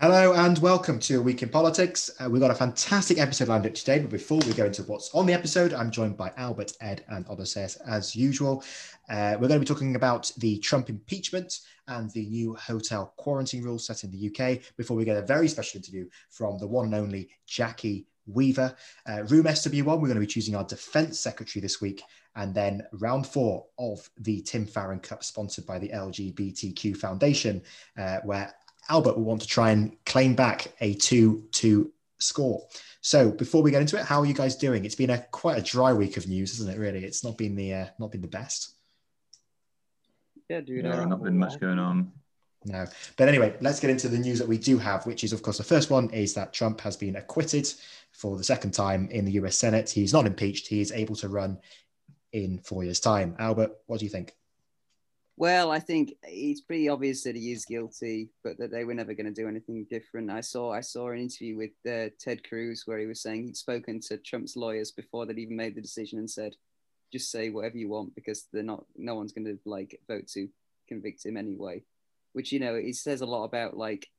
Hello and welcome to A Week in Politics. Uh, we've got a fantastic episode lined up today, but before we go into what's on the episode, I'm joined by Albert, Ed, and Odysseus as usual. Uh, we're going to be talking about the Trump impeachment and the new hotel quarantine rules set in the UK before we get a very special interview from the one and only Jackie Weaver. Uh, room SW1, we're going to be choosing our defense secretary this week. And then round four of the Tim Farron Cup, sponsored by the LGBTQ Foundation, uh, where Albert will want to try and claim back a 2 2 score. So before we get into it, how are you guys doing? It's been a quite a dry week of news, isn't it? Really, it's not been the uh, not been the best. Yeah, dude. Yeah, not been much going on. No, but anyway, let's get into the news that we do have, which is, of course, the first one is that Trump has been acquitted for the second time in the U.S. Senate. He's not impeached; he is able to run in four years' time. Albert, what do you think? Well, I think it's pretty obvious that he is guilty, but that they were never going to do anything different. I saw I saw an interview with uh, Ted Cruz where he was saying he'd spoken to Trump's lawyers before they'd even made the decision and said, "Just say whatever you want because they're not. No one's going to like vote to convict him anyway." Which you know, it says a lot about like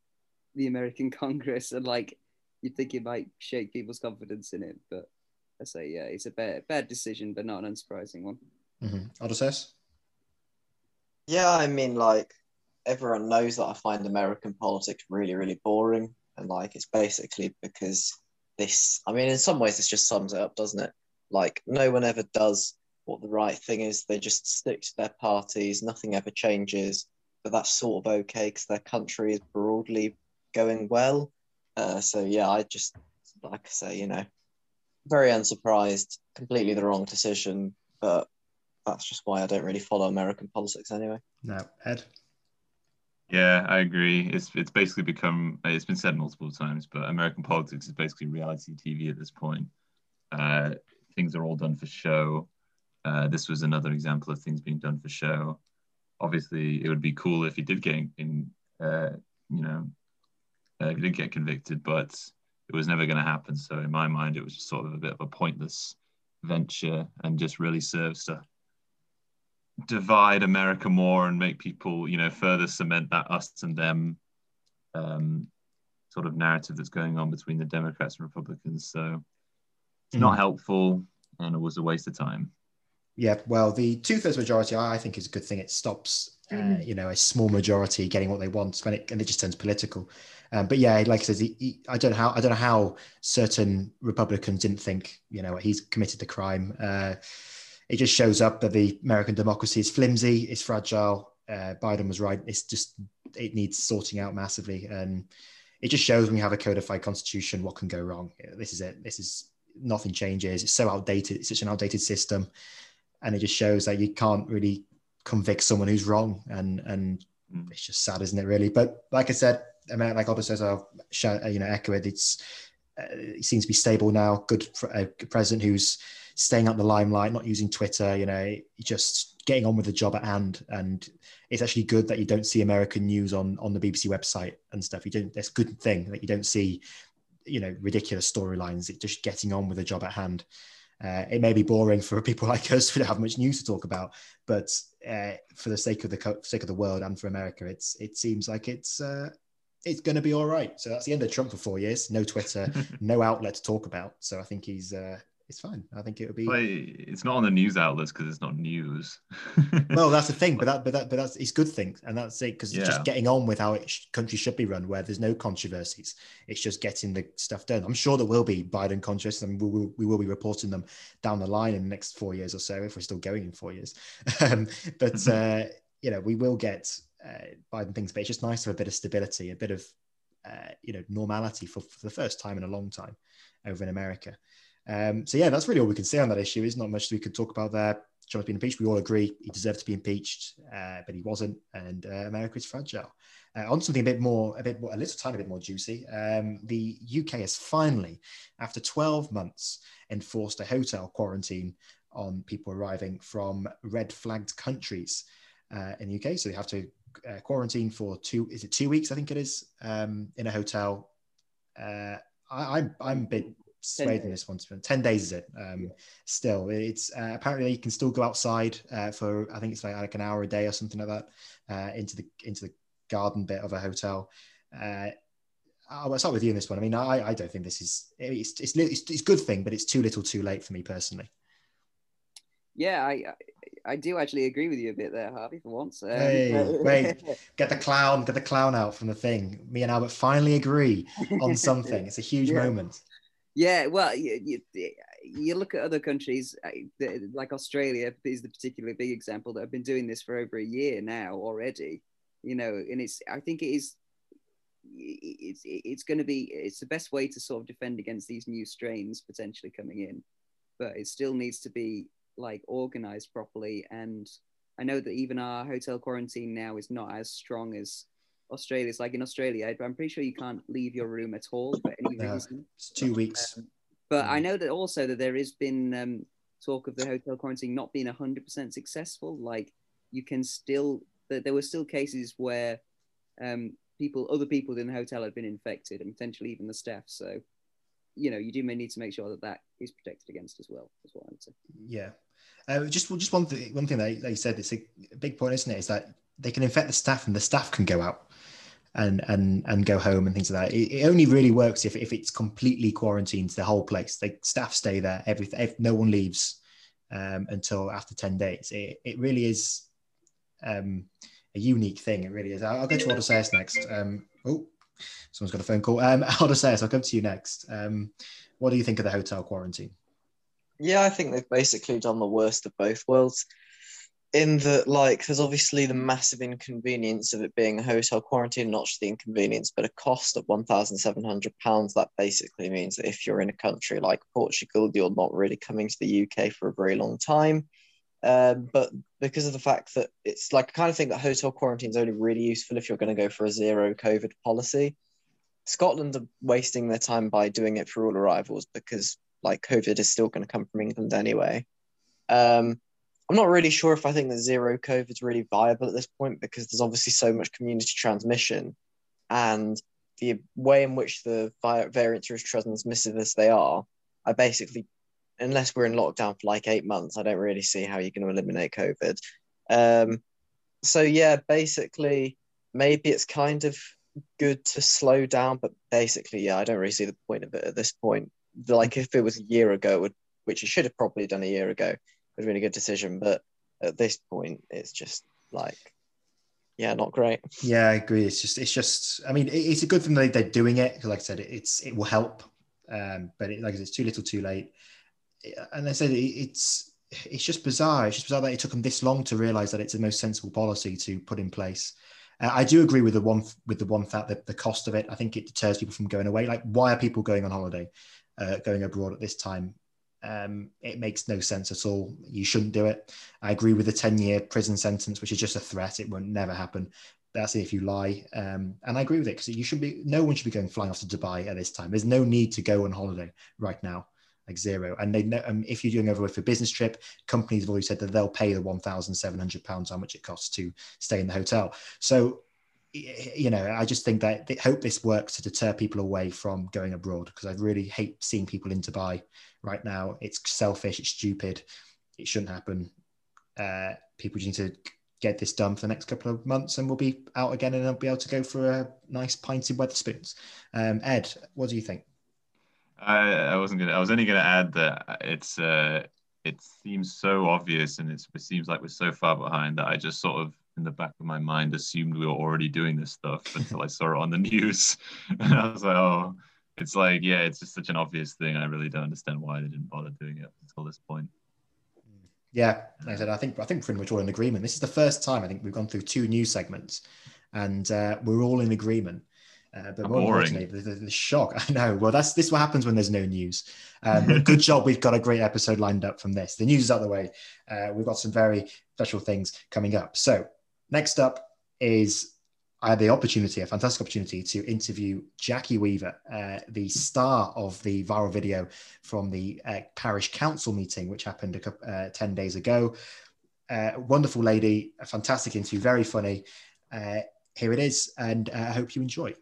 the American Congress and like you'd think it might shake people's confidence in it. But I say, yeah, it's a bad bad decision, but not an unsurprising one. Mm-hmm. Odysseus? Yeah, I mean, like everyone knows that I find American politics really, really boring, and like it's basically because this. I mean, in some ways, this just sums it up, doesn't it? Like no one ever does what the right thing is. They just stick to their parties. Nothing ever changes. But that's sort of okay because their country is broadly going well. Uh, so yeah, I just like I say, you know, very unsurprised. Completely the wrong decision, but that's just why I don't really follow American politics anyway. No, Ed. Yeah, I agree. It's it's basically become it's been said multiple times, but American politics is basically reality TV at this point. Uh, things are all done for show. Uh, this was another example of things being done for show. Obviously, it would be cool if he did get in, uh, you know, uh, if he did get convicted, but it was never going to happen. So in my mind, it was just sort of a bit of a pointless venture and just really serves to divide America more and make people, you know, further cement that us and them um, sort of narrative that's going on between the Democrats and Republicans. So it's mm. not helpful and it was a waste of time. Yeah, well, the two thirds majority, I think, is a good thing. It stops, uh, mm. you know, a small majority getting what they want when it and it just turns political. Um, but yeah, like I said, he, he, I don't know how I don't know how certain Republicans didn't think, you know, he's committed the crime. Uh, it just shows up that the American democracy is flimsy, it's fragile. Uh, Biden was right. It's just it needs sorting out massively, and it just shows when you have a codified constitution what can go wrong. This is it. This is nothing changes. It's so outdated. It's such an outdated system, and it just shows that you can't really convict someone who's wrong, and and mm. it's just sad, isn't it? Really, but like I said, I mean, like Otto says, I'll you know echo it. It's uh, it seems to be stable now. Good for a president who's staying out the limelight, not using Twitter, you know, just getting on with the job at hand. And it's actually good that you don't see American news on on the BBC website and stuff. You don't. That's a good thing that you don't see, you know, ridiculous storylines. It's just getting on with the job at hand. Uh, it may be boring for people like us who don't have much news to talk about, but uh, for the sake of the co- sake of the world and for America, it's it seems like it's uh, it's going to be all right. So that's the end of Trump for four years. No Twitter, no outlet to talk about. So I think he's uh, it's fine. I think it would be. Well, it's not on the news outlets because it's not news. well, that's the thing, but that, but that, but that's it's good things, and that's it because yeah. it's just getting on with how it sh- country should be run, where there's no controversies. It's just getting the stuff done. I'm sure there will be Biden controversies, and we will, we will be reporting them down the line in the next four years or so if we're still going in four years. um, but uh, you know, we will get uh, Biden things, but it's just nice to have a bit of stability, a bit of uh, you know normality for, for the first time in a long time over in America. Um, so yeah, that's really all we can say on that issue. Is not much we could talk about there. Trump's been impeached. We all agree he deserved to be impeached, uh, but he wasn't, and uh, America is fragile. Uh, on something a bit more, a bit more, a little tiny bit more juicy. Um, the UK has finally, after 12 months, enforced a hotel quarantine on people arriving from red flagged countries uh, in the UK. So they have to uh, quarantine for two. Is it two weeks? I think it is um, in a hotel. Uh, I, I'm I'm a bit swayed in this one. Ten days is it? Um, still, it's uh, apparently you can still go outside uh, for I think it's like, like an hour a day or something like that uh, into the into the garden bit of a hotel. Uh, I'll start with you in this one. I mean, I, I don't think this is it's, it's it's it's good thing, but it's too little, too late for me personally. Yeah, I I do actually agree with you a bit there, Harvey, for once. Um, hey, wait, get the clown, get the clown out from the thing. Me and Albert finally agree on something. It's a huge Yeah. moment. Yeah, well, you, you, you look at other countries uh, like Australia is the particularly big example that have been doing this for over a year now already. You know, and it's I think it is it's it's going to be it's the best way to sort of defend against these new strains potentially coming in, but it still needs to be like organized properly. And I know that even our hotel quarantine now is not as strong as Australia's. Like in Australia, I'm pretty sure you can't leave your room at all for any No. reason. It's two weeks. But I know that also that there has been um, talk of the hotel quarantine not being 100% successful. Like you can still, that there were still cases where um, people, other people in the hotel had been infected and potentially even the staff. So, you know, you do may need to make sure that that is protected against as well, is what I would say. Yeah. Uh, just just one thing. One thing they, they said it's a big point, isn't it? Is that they can infect the staff and the staff can go out and and and go home and things like that. It, it only really works if, if it's completely quarantined the whole place. The staff stay there. Everything. If no one leaves um, until after ten days. It, it really is um, a unique thing. It really is. I'll, go to Odysseus next. Um, oh, someone's got a phone call. Um, Odysseus, I'll come to you next. Um, what do you think of the hotel quarantine? Yeah, I think they've basically done the worst of both worlds. In that, like, there's obviously the massive inconvenience of it being a hotel quarantine, not just the inconvenience, but a cost of £1,700. That basically means that if you're in a country like Portugal, you're not really coming to the UK for a very long time. Um, but because of the fact that it's like, I kind of think that hotel quarantine is only really useful if you're going to go for a zero COVID policy. Scotland are wasting their time by doing it for all arrivals because like COVID is still going to come from England anyway. Um, I'm not really sure if I think that zero COVID is really viable at this point because there's obviously so much community transmission, and the way in which the variants are as transmissive as they are, I basically, unless we're in lockdown for like eight months, I don't really see how you're going to eliminate COVID. Um, so yeah, basically, maybe it's kind of good to slow down, but basically, yeah, I don't really see the point of it at this point. Like if it was a year ago, which it should have probably done a year ago, would have been a good decision. But at this point, it's just like, yeah, not great. Yeah, I agree. It's just, it's just. I mean, it's a good thing that they're doing it because, like I said, it's it will help. Um, but it, like it's too little, too late. And I said it's it's just bizarre. It's just bizarre that it took them this long to realize that it's the most sensible policy to put in place. Uh, I do agree with the one with the one fact that the cost of it. I think it deters people from going away. Like, why are people going on holiday, uh, going abroad at this time? Um, it makes no sense at all. You shouldn't do it. I agree with the 10 year prison sentence, which is just a threat. It won't never happen. That's if you lie. Um, and I agree with it because you should be, no one should be going flying off to Dubai at this time. There's no need to go on holiday right now, like zero. And they know, um, if you're doing over for a business trip, companies have already said that they'll pay the £1,700 how much it costs to stay in the hotel. So, you know, I just think that they hope this works to deter people away from going abroad because I really hate seeing people in Dubai right now. It's selfish, it's stupid, it shouldn't happen. Uh, people just need to get this done for the next couple of months and we'll be out again and I'll be able to go for a nice pint in Wetherspoons. Um, Ed, what do you think? I, I wasn't gonna. I was only gonna add that it's. Uh, it seems so obvious, and it seems like we're so far behind that I just sort of, in the back of my mind, assumed we were already doing this stuff until I saw it on the news, and I was like, oh, it's like, yeah, it's just such an obvious thing. I really don't understand why they didn't bother doing it until this point. Yeah, like I said, I think I think pretty much all in agreement. This is the first time I think we've gone through two news segments, and uh, we're all in agreement. Uh, but more boring. importantly, the, the, the shock. I know. Well, that's this. What happens when there's no news. Um, good job. We've got a great episode lined up from this. The news is out of the way. Uh, we've got some very special things coming up. So next up is I had the opportunity, a fantastic opportunity, to interview Jackie Weaver, uh, the star of the viral video from the uh, parish council meeting, which happened couple, uh, 10 days ago. Uh, wonderful lady, a fantastic interview, very funny. Uh, here it is, and uh, I hope you enjoy.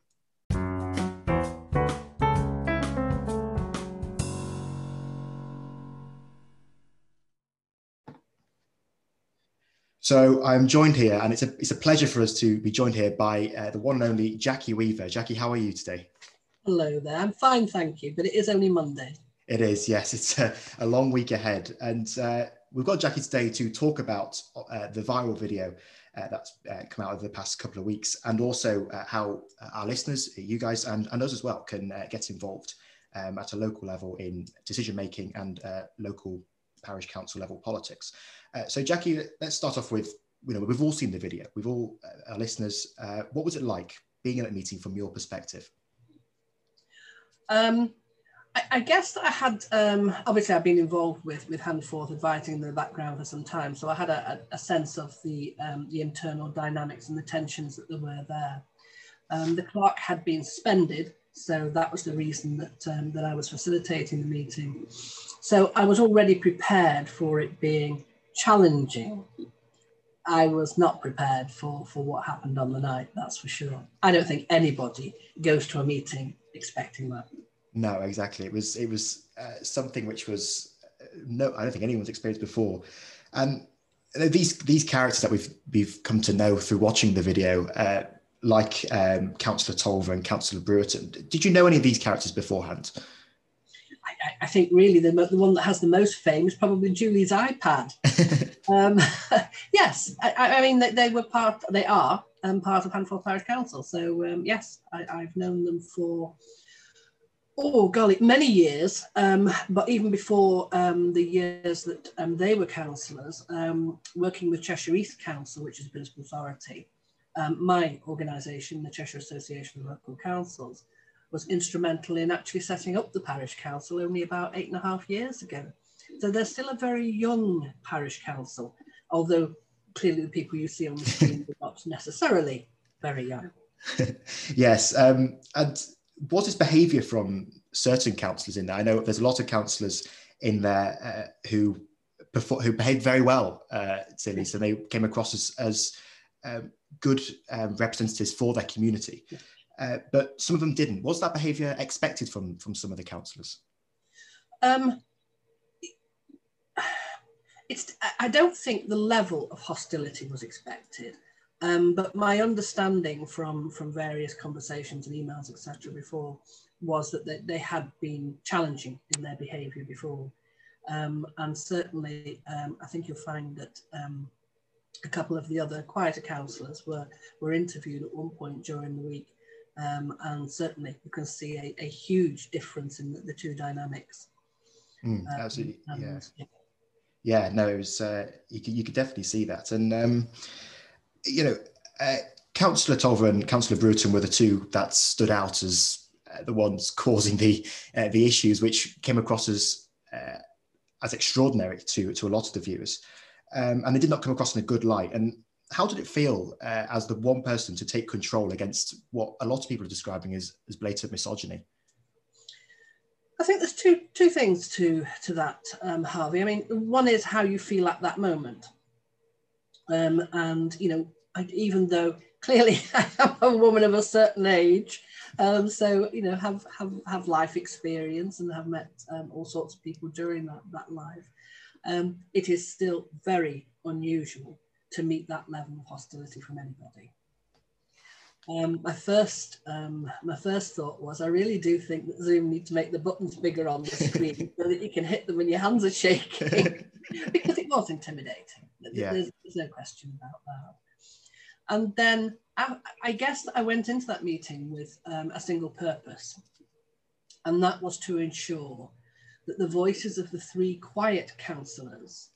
So I'm joined here, and it's a it's a pleasure for us to be joined here by uh, the one and only Jackie Weaver. Jackie, how are you today? Hello there. I'm fine, thank you, but it is only Monday. It is, yes. It's a, a long week ahead. And uh, we've got Jackie today to talk about uh, the viral video uh, that's uh, come out over the past couple of weeks and also uh, how our listeners, you guys, and, and us as well, can uh, get involved um, at a local level in decision making and local parish council level politics. so, Jackie, let's start off with you know, we've all seen the video. We've all, our listeners, what was it like being in a meeting from your perspective? Um, I, I, guess I had, um, obviously I've been involved with, with Handforth advising in the background for some time. So I had a, a, a sense of the, um, the internal dynamics and the tensions that there were there. Um, the clerk had been suspended, so that was the reason that, um, that I was facilitating the meeting. So I was already prepared for it being challenging. I was not prepared for, for what happened on the night, that's for sure. I don't think anybody goes to a meeting expecting that. No, exactly. It was it was uh, something which was uh, no, I don't think anyone's experienced before. And these these characters that we've we've come to know through watching the video, uh, like um, Councillor Tolver and Councillor Brewerton, did you know any of these characters beforehand? I, I think really the, the one that has the most fame is probably Julie's iPad. um, yes, I, I mean they, they, were part, they are um, part of Handforth Parish Council. So um, yes, I, I've known them for oh golly, many years, um, but even before um, the years that um, they were councillors, um, working with Cheshire East Council, which is a municipal authority, um, my organisation, the Cheshire Association of Local Councils, was instrumental in actually setting up the parish council only about eight and a half years ago. So they're still a very young parish council, although clearly the people you see on the screen are not necessarily very young. yes, um, and what is behaviour from certain councillors in there? I know there's a lot of councillors in there uh, who who behaved very well, uh, silly, so they came across as, as um, good um, representatives for their community. Uh, but some of them didn't. Was that behaviour expected from from some of the councillors? Um, it's. I don't think the level of hostility was expected. Um, but my understanding from, from various conversations and emails, etc., before was that they, they had been challenging in their behaviour before. Um, and certainly, um, I think you'll find that um, a couple of the other quieter councillors were, were interviewed at one point during the week. Um, and certainly, you can see a, a huge difference in the, the two dynamics. Mm, absolutely, yeah. yeah. yeah. no, it was. Uh, you could you could definitely see that, and um, you know, uh, Councillor Tolver and Councillor Brewerton were the two that stood out as uh, the ones causing the uh, the issues, which came across as uh, as extraordinary to to a lot of the viewers, um, and they did not come across in a good light. And how did it feel uh, as the one person to take control against what a lot of people are describing as as blatant misogyny? I think there's two two things to to that, um, Harvey. I mean, one is how you feel at that moment. Um, and, you know, I, even though clearly I'm a woman of a certain age, um, so, you know, have, have, have life experience and have met um, all sorts of people during that, that life, um, it is still very unusual to meet that level of hostility from anybody. Um, my first um, my first thought was I really do think that Zoom need to make the buttons bigger on the screen so that you can hit them when your hands are shaking because it was intimidating. Yeah. There's, there's, no question about that. And then I, I, guess I went into that meeting with um, a single purpose, and that was to ensure that the voices of the three quiet councillors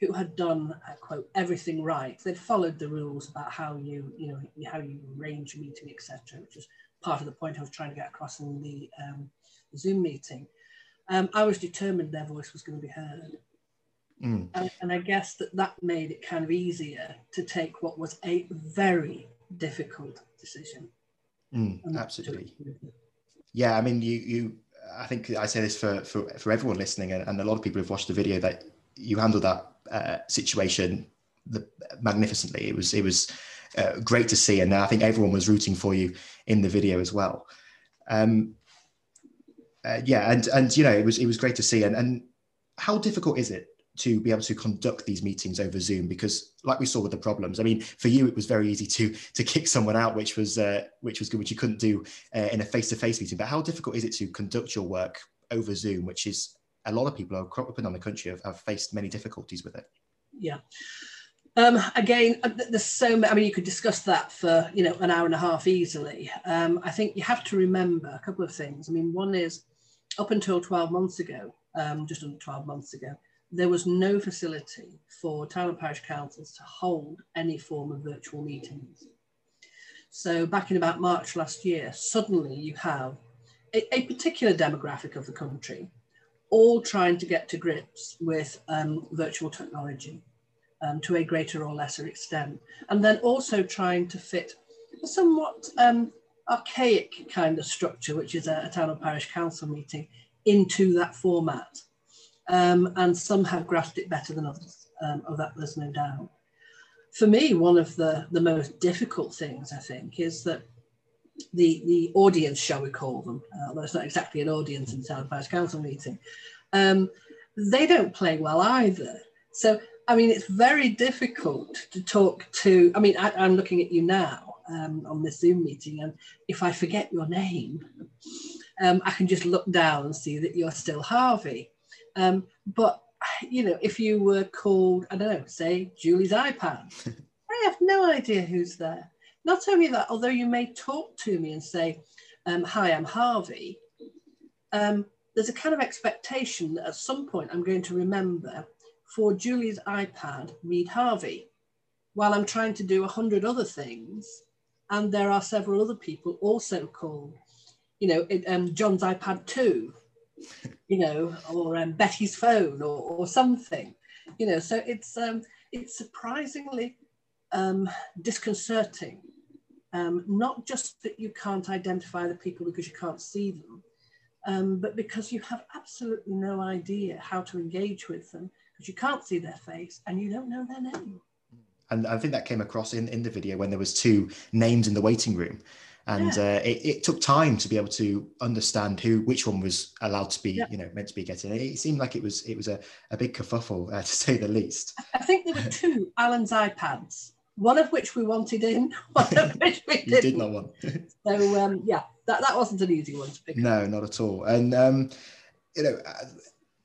who had done uh, quote everything right. They'd followed the rules about how you you know how you arrange a meeting, etc., which is part of the point I was trying to get across in the um, Zoom meeting. Um, I was determined their voice was going to be heard. Mm. And, and, I guess that that made it kind of easier to take what was a very difficult decision. Mm, absolutely. Yeah, I mean, you, you, I think I say this for, for, for everyone listening, and, and a lot of people who've watched the video that you handled that uh, situation the, magnificently. It was it was uh, great to see, and I think everyone was rooting for you in the video as well. Um, uh, yeah, and and you know it was it was great to see. And and how difficult is it to be able to conduct these meetings over Zoom because, like we saw with the problems, I mean, for you it was very easy to to kick someone out, which was uh, which was good, which you couldn't do uh, in a face to face meeting. But how difficult is it to conduct your work over Zoom, which is a lot of people up and the country have, have faced many difficulties with it. Yeah. Um, again, uh, there's so many, I mean, you could discuss that for, you know, an hour and a half easily. Um, I think you have to remember a couple of things. I mean, one is up until 12 months ago, um, just under 12 months ago, there was no facility for town and parish councils to hold any form of virtual meetings. So back in about March last year, suddenly you have a, a particular demographic of the country all trying to get to grips with um, virtual technology um, to a greater or lesser extent. And then also trying to fit a somewhat um, archaic kind of structure, which is a, a, town or parish council meeting, into that format. Um, and some have grasped it better than others, um, of that there's no doubt. For me, one of the, the most difficult things, I think, is that the, the audience, shall we call them, uh, although it's not exactly an audience in the Town Parish Council meeting, um, they don't play well either. So, I mean, it's very difficult to talk to. I mean, I, am looking at you now um, on this Zoom meeting, and if I forget your name, um, I can just look down and see that you're still Harvey. Um, but, you know, if you were called, I don't know, say Julie's iPad, I have no idea who's there. Not only that, although you may talk to me and say, um, Hi, I'm Harvey, um, there's a kind of expectation that at some point I'm going to remember for Julie's iPad, read Harvey, while I'm trying to do a hundred other things. And there are several other people also called, you know, it, um, John's iPad 2, you know, or um, Betty's phone or, or something, you know, so it's, um, it's surprisingly um, disconcerting um, not just that you can't identify the people because you can't see them, um, but because you have absolutely no idea how to engage with them because you can't see their face and you don't know their name. And I think that came across in, in the video when there was two names in the waiting room. And yeah. uh, it, it, took time to be able to understand who, which one was allowed to be, yeah. you know, meant to be getting. It, it seemed like it was, it was a, a big kerfuffle, uh, to say the least. I think there were two Alan's iPads one of which we wanted in, one of which we didn't. did not want. so um, yeah, that, that wasn't an easy one to pick. No, not at all. And um, you know, uh,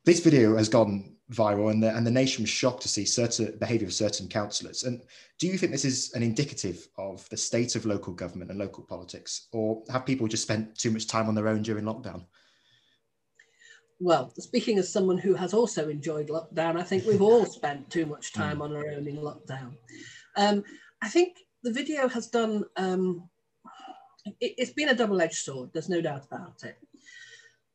this video has gone viral, and the, and the nation was shocked to see certain behaviour of certain councillors. And do you think this is an indicative of the state of local government and local politics, or have people just spent too much time on their own during lockdown? well, speaking as someone who has also enjoyed lockdown, I think we've all spent too much time mm. on our own in lockdown. Um, I think the video has done, um, it, has been a double-edged sword, there's no doubt about it.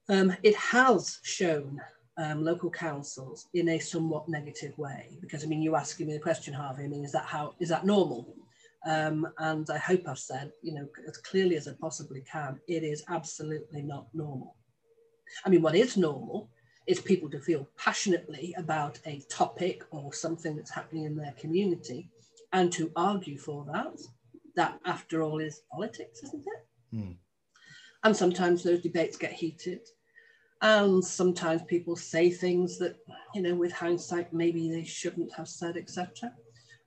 Um, it has shown um, local councils in a somewhat negative way, because I mean, you asking me the question, Harvey, I mean, is that how, is that normal? Um, and I hope I've said, you know, as clearly as I possibly can, it is absolutely not normal. I mean, what is normal is people to feel passionately about a topic or something that's happening in their community and to argue for that. That, after all, is politics, isn't it? Mm. And sometimes those debates get heated. And sometimes people say things that, you know, with hindsight, maybe they shouldn't have said, etc.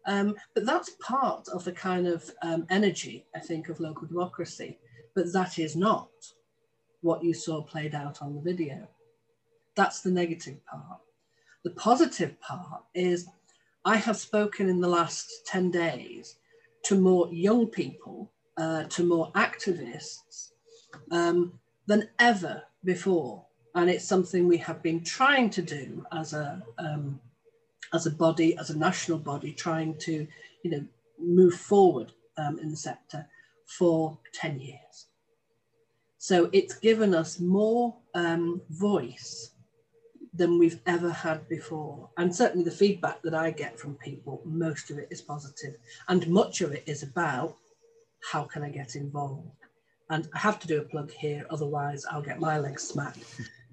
Um, but that's part of the kind of um, energy, I think, of local democracy. But that is not what you saw played out on the video. That's the negative part. The positive part is I have spoken in the last 10 days to more young people, uh, to more activists um, than ever before. And it's something we have been trying to do as a, um, as a body, as a national body, trying to you know, move forward um, in the sector for 10 years. So it's given us more um, voice than we've ever had before. And certainly the feedback that I get from people, most of it is positive, and much of it is about how can I get involved? And I have to do a plug here, otherwise I'll get my legs smacked,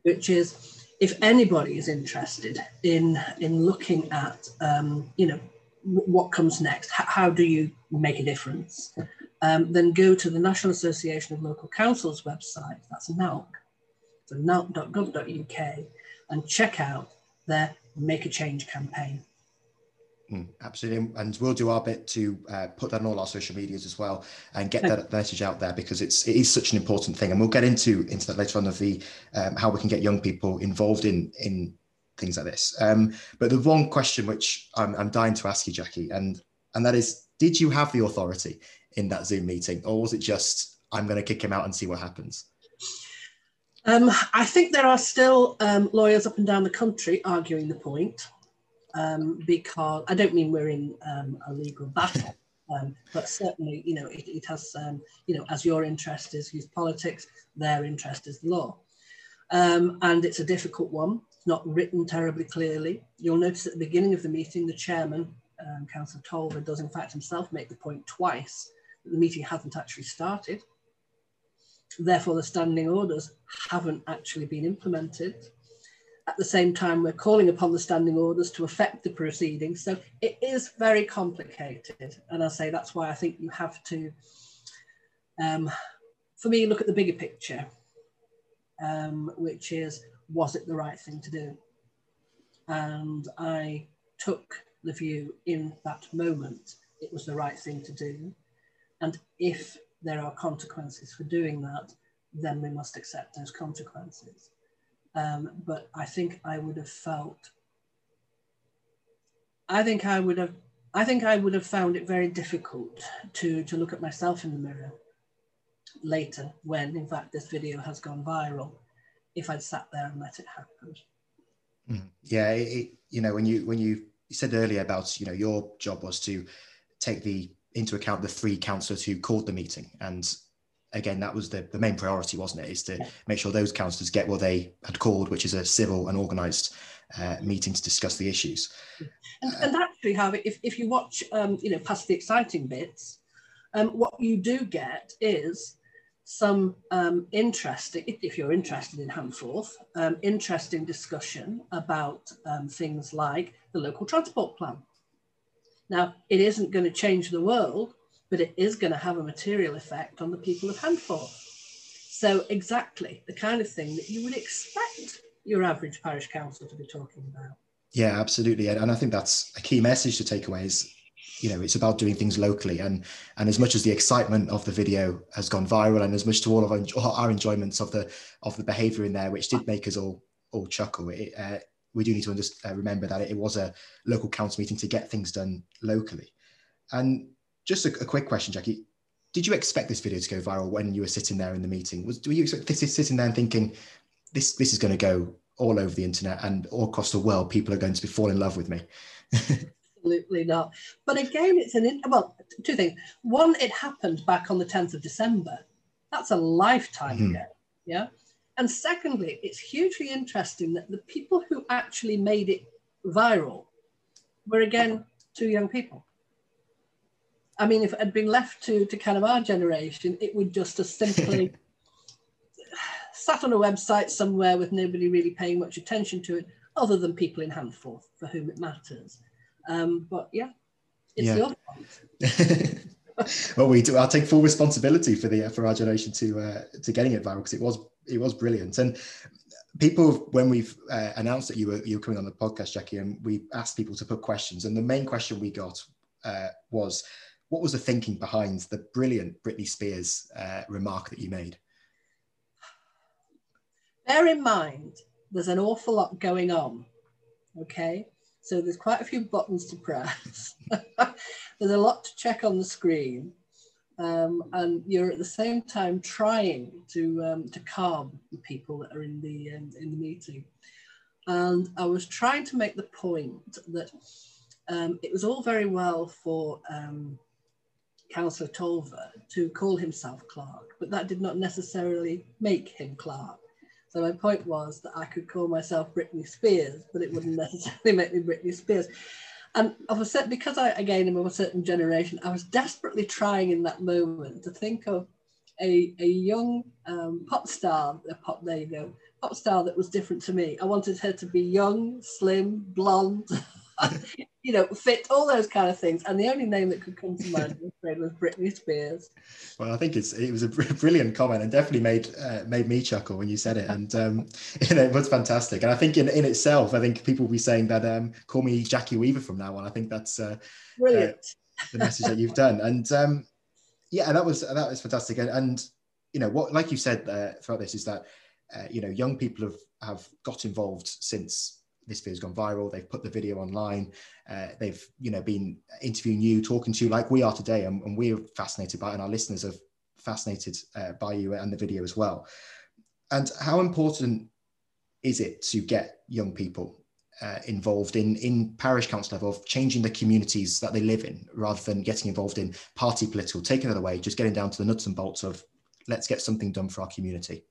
which is if anybody is interested in in looking at um, you know what comes next, how do you make a difference? Um, then go to the National Association of Local Councils website, that's NALC, so nalc.gov.uk, and check out their make a change campaign. Mm, absolutely, and we'll do our bit to uh, put that on all our social medias as well, and get that message out there because it's it is such an important thing, and we'll get into into that later on of the um, how we can get young people involved in in things like this. Um, but the one question which I'm, I'm dying to ask you, Jackie, and and that is, did you have the authority in that Zoom meeting, or was it just I'm going to kick him out and see what happens? Um, I think there are still um, lawyers up and down the country arguing the point um, because I don't mean we're in um, a legal battle, um, but certainly, you know, it, it has, um, you know, as your interest is youth politics, their interest is the law. Um, and it's a difficult one. It's not written terribly clearly. You'll notice at the beginning of the meeting, the chairman, um, Councillor Tolver, does in fact himself make the point twice that the meeting hasn't actually started. Therefore, the standing orders haven't actually been implemented at the same time, we're calling upon the standing orders to affect the proceedings. So it is very complicated. And I say that's why I think you have to, um, for me, look at the bigger picture, um, which is, was it the right thing to do? And I took the view in that moment, it was the right thing to do. And if there are consequences for doing that, then we must accept those consequences. Um, but I think I would have felt, I think I would have, I think I would have found it very difficult to, to look at myself in the mirror later when in fact this video has gone viral if I'd sat there and let it happen. Mm. Yeah, it, you know, when you when you said earlier about you know your job was to take the into account the three councillors who called the meeting, and again, that was the, the main priority, wasn't it? Is to make sure those councillors get what they had called, which is a civil and organised uh, meeting to discuss the issues. And, and actually, Harvey, if, if you watch, um, you know, past the exciting bits, um, what you do get is some um, interesting, if you're interested in Handforth, um, interesting discussion about um, things like the local transport plan. Now, it isn't going to change the world, but it is going to have a material effect on the people of Handforth. So exactly the kind of thing that you would expect your average parish council to be talking about. Yeah, absolutely. And I think that's a key message to take away is, you know, it's about doing things locally. And and as much as the excitement of the video has gone viral and as much to all of our, our enjoyments of the of the behavior in there, which did make us all all chuckle, it, uh, we do need to just uh, remember that it was a local council meeting to get things done locally. And just a, a, quick question, Jackie. Did you expect this video to go viral when you were sitting there in the meeting? Was do you expect this is sitting there and thinking this this is going to go all over the internet and all across the world? People are going to be fall in love with me. Absolutely not. But again, it's an well, two things. One, it happened back on the 10th of December. That's a lifetime mm-hmm. ago. Yeah. And secondly, it's hugely interesting that the people who actually made it viral were again two young people. I mean, if it had been left to, to kind of our generation, it would just have simply sat on a website somewhere with nobody really paying much attention to it, other than people in Handforth for whom it matters. Um, but yeah, it's yeah. the well, we do. I'll take full responsibility for the for our generation to uh, to getting it viral because it was it was brilliant. And people, when we've uh, announced that you were you were coming on the podcast, Jackie, and we asked people to put questions, and the main question we got uh, was what was the thinking behind the brilliant Britney Spears uh, remark that you made? Bear in mind, there's an awful lot going on. Okay, so there's quite a few buttons to press. there's a lot to check on the screen, um, and you're at the same time trying to um, to calm the people that are in the um, in the meeting. And I was trying to make the point that um, it was all very well for um, Councillor Tolver to call himself Clark, but that did not necessarily make him Clark. So my point was that I could call myself Britney Spears, but it wouldn't necessarily make me Britney Spears. And I was because I again am of a certain generation, I was desperately trying in that moment to think of a, a young um, pop star, a pop there you go, pop star that was different to me. I wanted her to be young, slim, blonde, you know, fit all those kind of things. And the only name that could come to mind was Britney Spears. Well, I think it's it was a brilliant comment and definitely made uh, made me chuckle when you said it, and um, you know, it was fantastic. And I think in, in itself, I think people will be saying that um, call me Jackie Weaver from now on. I think that's uh, brilliant. Uh, the message that you've done, and um, yeah, that was that was fantastic. And, and you know what, like you said uh, throughout this, is that uh, you know young people have have got involved since this video's gone viral. They've put the video online. Uh, they've you know been interviewing you, talking to you like we are today, and, and we're fascinated by it, and our listeners are fascinated uh, by you and the video as well. And how important is it to get young people uh, involved in in parish council level of changing the communities that they live in, rather than getting involved in party political, taking it away, just getting down to the nuts and bolts of let's get something done for our community.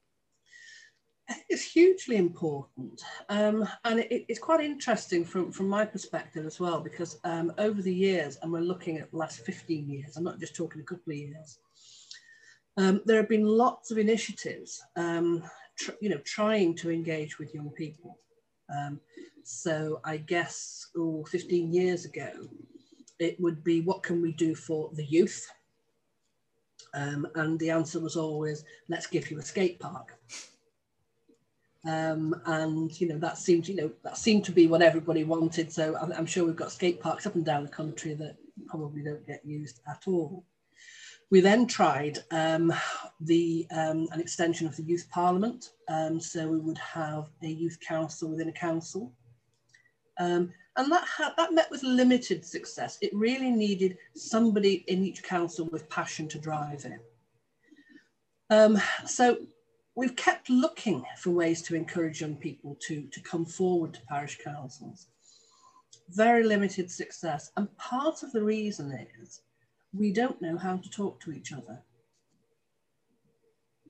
It's hugely important. Um, and it, it's quite interesting from, from my perspective as well, because um, over the years, and we're looking at the last 15 years, I'm not just talking a couple of years, um, there have been lots of initiatives, um, you know, trying to engage with young people. Um, so I guess, oh, 15 years ago, it would be what can we do for the youth? Um, and the answer was always, let's give you a skate park. Um, and you know that seemed you know that seemed to be what everybody wanted. So I'm, I'm, sure we've got skate parks up and down the country that probably don't get used at all. We then tried um, the um, an extension of the youth parliament. Um, so we would have a youth council within a council, um, and that that met with limited success. It really needed somebody in each council with passion to drive it. Um, so we've kept looking for ways to encourage young people to, to come forward to parish councils. Very limited success. And part of the reason is we don't know how to talk to each other.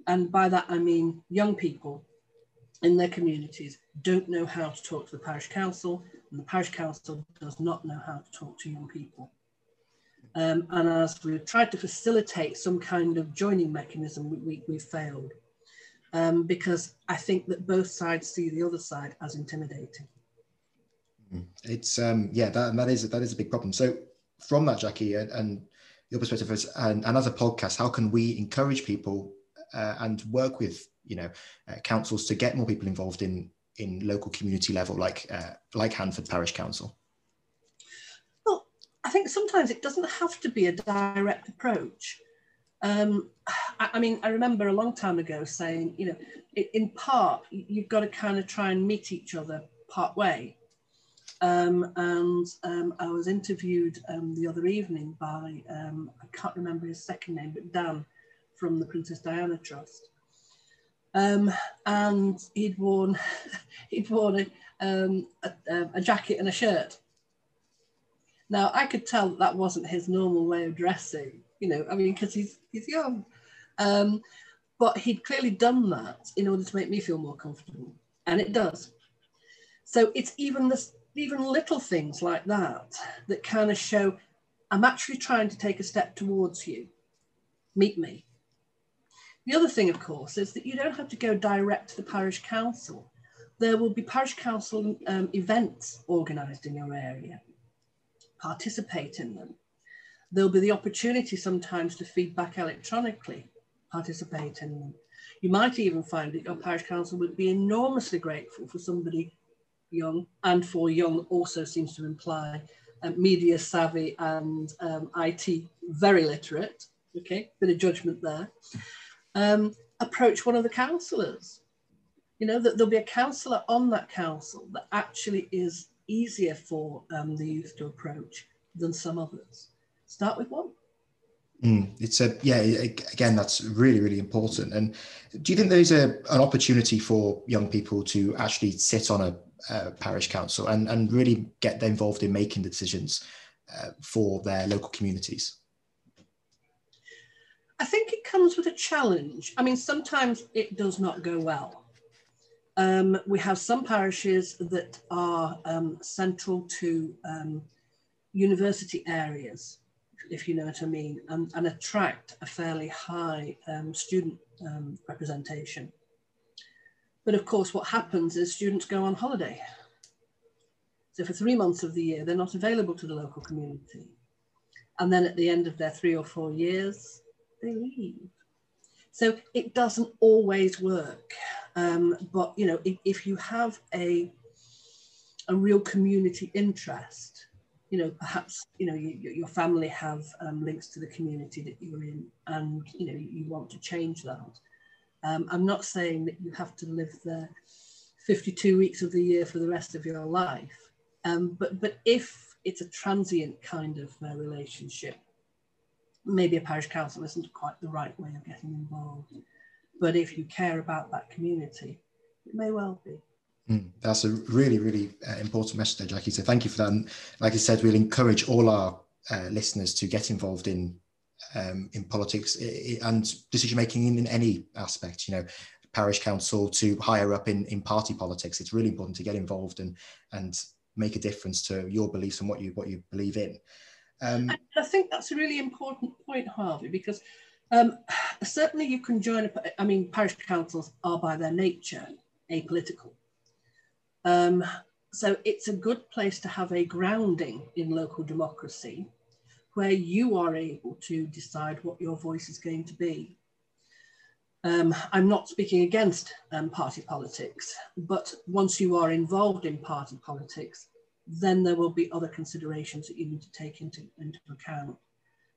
And by that, I mean young people in their communities don't know how to talk to the parish council, and the parish council does not know how to talk to young people. Um, and as we've tried to facilitate some kind of joining mechanism, we, we, we failed um, because I think that both sides see the other side as intimidating. Mm. It's um, yeah, that that is that is a big problem. So from that, Jackie, and, and your perspective as and, and, as a podcast, how can we encourage people uh, and work with you know uh, councils to get more people involved in in local community level, like uh, like Handforth Parish Council? Well, I think sometimes it doesn't have to be a direct approach. Um, I, I, mean, I remember a long time ago saying, you know, in, in part, you've got to kind of try and meet each other part way. Um, and um, I was interviewed um, the other evening by, um, I can't remember his second name, but Dan from the Princess Diana Trust. Um, and he'd worn, he'd worn a, a, a, jacket and a shirt. Now I could tell that, that wasn't his normal way of dressing, you know, I mean, because he's, he's young. Um, but he'd clearly done that in order to make me feel more comfortable. And it does. So it's even this, even little things like that that kind of show I'm actually trying to take a step towards you. Meet me. The other thing, of course, is that you don't have to go direct to the parish council. There will be parish council um, events organised in your area. Participate in them. There'll be the opportunity sometimes to feedback electronically, participate in them. You might even find that your parish council would be enormously grateful for somebody young, and for young also seems to imply um, media savvy and um, IT very literate, okay, bit of judgment there, um, approach one of the councillors. You know, that there'll be a councillor on that council that actually is easier for um, the youth to approach than some others start with one. Mm, it's a yeah. Again, that's really really important. And do you think there's a an opportunity for young people to actually sit on a, a parish council and and really get involved in making the decisions uh, for their local communities? I think it comes with a challenge. I mean, sometimes it does not go well. Um, we have some parishes that are um, central to um, university areas if you know what I mean, and, and attract a fairly high um, student um, representation. But of course, what happens is students go on holiday. So for three months of the year, they're not available to the local community. And then at the end of their three or four years, they leave. So it doesn't always work. Um, but you know, if, if you have a a real community interest, you know, perhaps you know you, your family have um, links to the community that you're in, and you know you want to change that. Um, I'm not saying that you have to live there 52 weeks of the year for the rest of your life, um, but but if it's a transient kind of uh, relationship, maybe a parish council isn't quite the right way of getting involved. But if you care about that community, it may well be. Mm, that's a really, really uh, important message there, Jackie. So thank you for that. And like I said, we'll encourage all our uh, listeners to get involved in um, in politics and decision making in, in, any aspect. You know, parish council to higher up in, in party politics. It's really important to get involved and and make a difference to your beliefs and what you what you believe in. Um, I think that's a really important point, Harvey, because um, certainly you can join. A, I mean, parish councils are by their nature apolitical. Um, so it's a good place to have a grounding in local democracy where you are able to decide what your voice is going to be. Um, I'm not speaking against um, party politics, but once you are involved in party politics, then there will be other considerations that you need to take into, into account.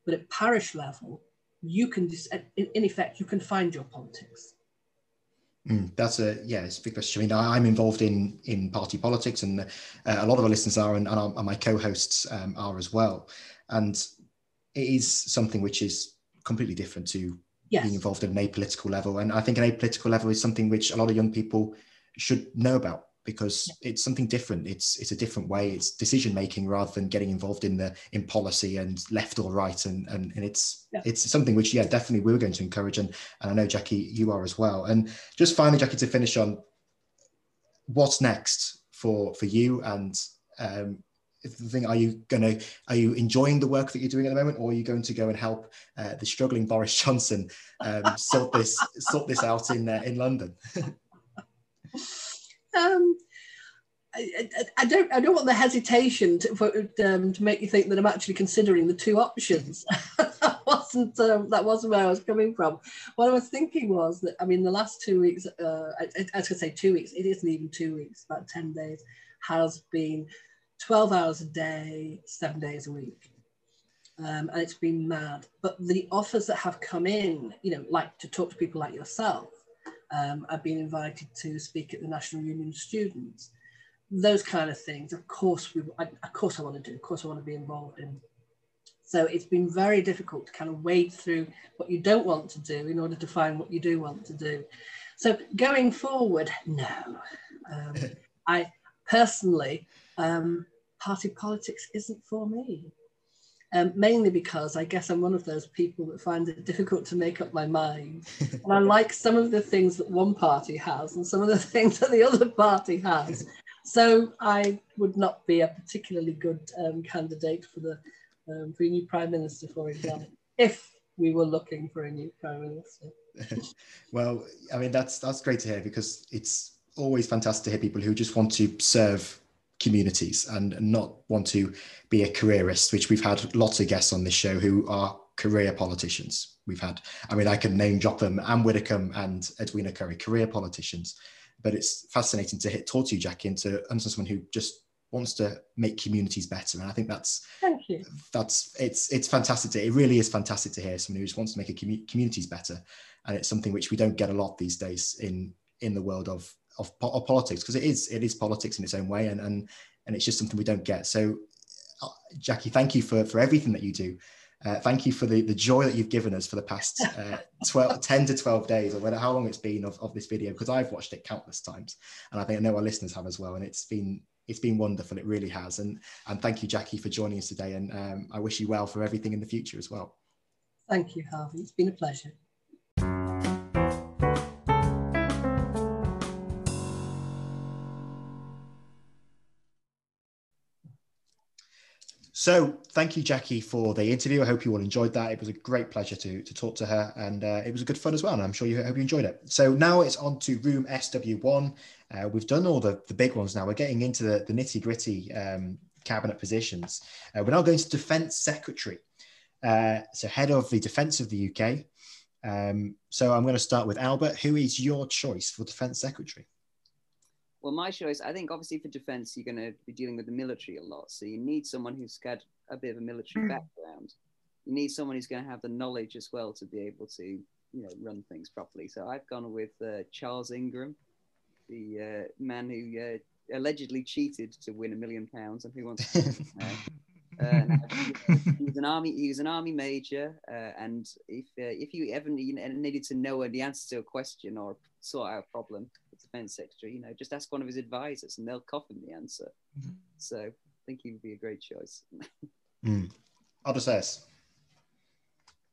But at parish level, you can, in effect, you can find your politics. Mm, that's a yeah, it's a big question. I mean, I'm involved in in party politics, and uh, a lot of our listeners are, and, and, our, and my co-hosts um, are as well. And it is something which is completely different to yes. being involved at an apolitical level. And I think an apolitical level is something which a lot of young people should know about because it's something different. It's it's a different way. It's decision making rather than getting involved in the in policy and left or right. And and, and it's yeah. it's something which yeah definitely we are going to encourage. And and I know Jackie you are as well. And just finally, Jackie, to finish on, what's next for for you and um, the thing are you going to are you enjoying the work that you're doing at the moment or are you going to go and help uh, the struggling boris johnson um, sort this sort this out in uh, in london um, I, I, I, don't I don't want the hesitation to, for, um, to make you think that I'm actually considering the two options. that wasn't um, that wasn't where I was coming from. What I was thinking was that I mean the last two weeks, uh, I, I, was going to say two weeks. It isn't even two weeks. About ten days has been twelve hours a day, seven days a week. Um, and it's been mad. But the offers that have come in, you know, like to talk to people like yourself, um, I've been invited to speak at the National Union of Students. Those kind of things, of course, we, I, of course, I want to do. Of course, I want to be involved in. So it's been very difficult to kind of wade through what you don't want to do in order to find what you do want to do. So going forward, no. Um, I personally, um, party politics isn't for me um, mainly because I guess I'm one of those people that finds it difficult to make up my mind. and I like some of the things that one party has and some of the things that the other party has. So I would not be a particularly good um, candidate for the um, for a new prime minister, for example, if we were looking for a new prime minister. well, I mean that's that's great to hear because it's always fantastic to hear people who just want to serve communities and not want to be a careerist, which we've had lots of guests on this show who are career politicians. We've had, I mean, I can name drop them, Anne Widdecombe and Edwina Currie, career politicians. But it's fascinating to hit, talk to you, Jackie, and to understand someone who just wants to make communities better. And I think that's thank you. That's it's it's fantastic. To, it really is fantastic to hear someone who just wants to make a commu- communities better. And it's something which we don't get a lot these days in in the world of of, of politics because it is it is politics in its own way and and and it's just something we don't get. So uh, jackie thank you for for everything that you do. Uh, thank you for the, the joy that you've given us for the past uh, 12, 10 to 12 days or whether how long it's been of, of this video because I've watched it countless times and I think I know our listeners have as well and it's been it's been wonderful it really has. And and thank you Jackie for joining us today and um, I wish you well for everything in the future as well. Thank you Harvey. It's been a pleasure So thank you, Jackie, for the interview. I hope you all enjoyed that. It was a great pleasure to, to talk to her, and uh, it was a good fun as well. And I'm sure you hope you enjoyed it. So now it's on to room SW1. Uh, we've done all the, the big ones now. We're getting into the, the nitty gritty um, cabinet positions. Uh, we're now going to Defence Secretary. Uh, so head of the Defence of the UK. Um, so I'm going to start with Albert. Who is your choice for Defence Secretary? Well, my choice, I think obviously for defense, you're going to be dealing with the military a lot. So you need someone who's got a bit of a military mm. background. You need someone who's going to have the knowledge as well to be able to, you know, run things properly. So I've gone with uh, Charles Ingram, the uh, man who uh, allegedly cheated to win a million pounds and who wants to. Uh, he was an army. He was an army major, uh, and if uh, if you ever needed to know the answer to a question or sort out a problem, defense secretary, you know, just ask one of his advisors, and they'll cough him the answer. Mm-hmm. So I think he would be a great choice. mm. Odysseus.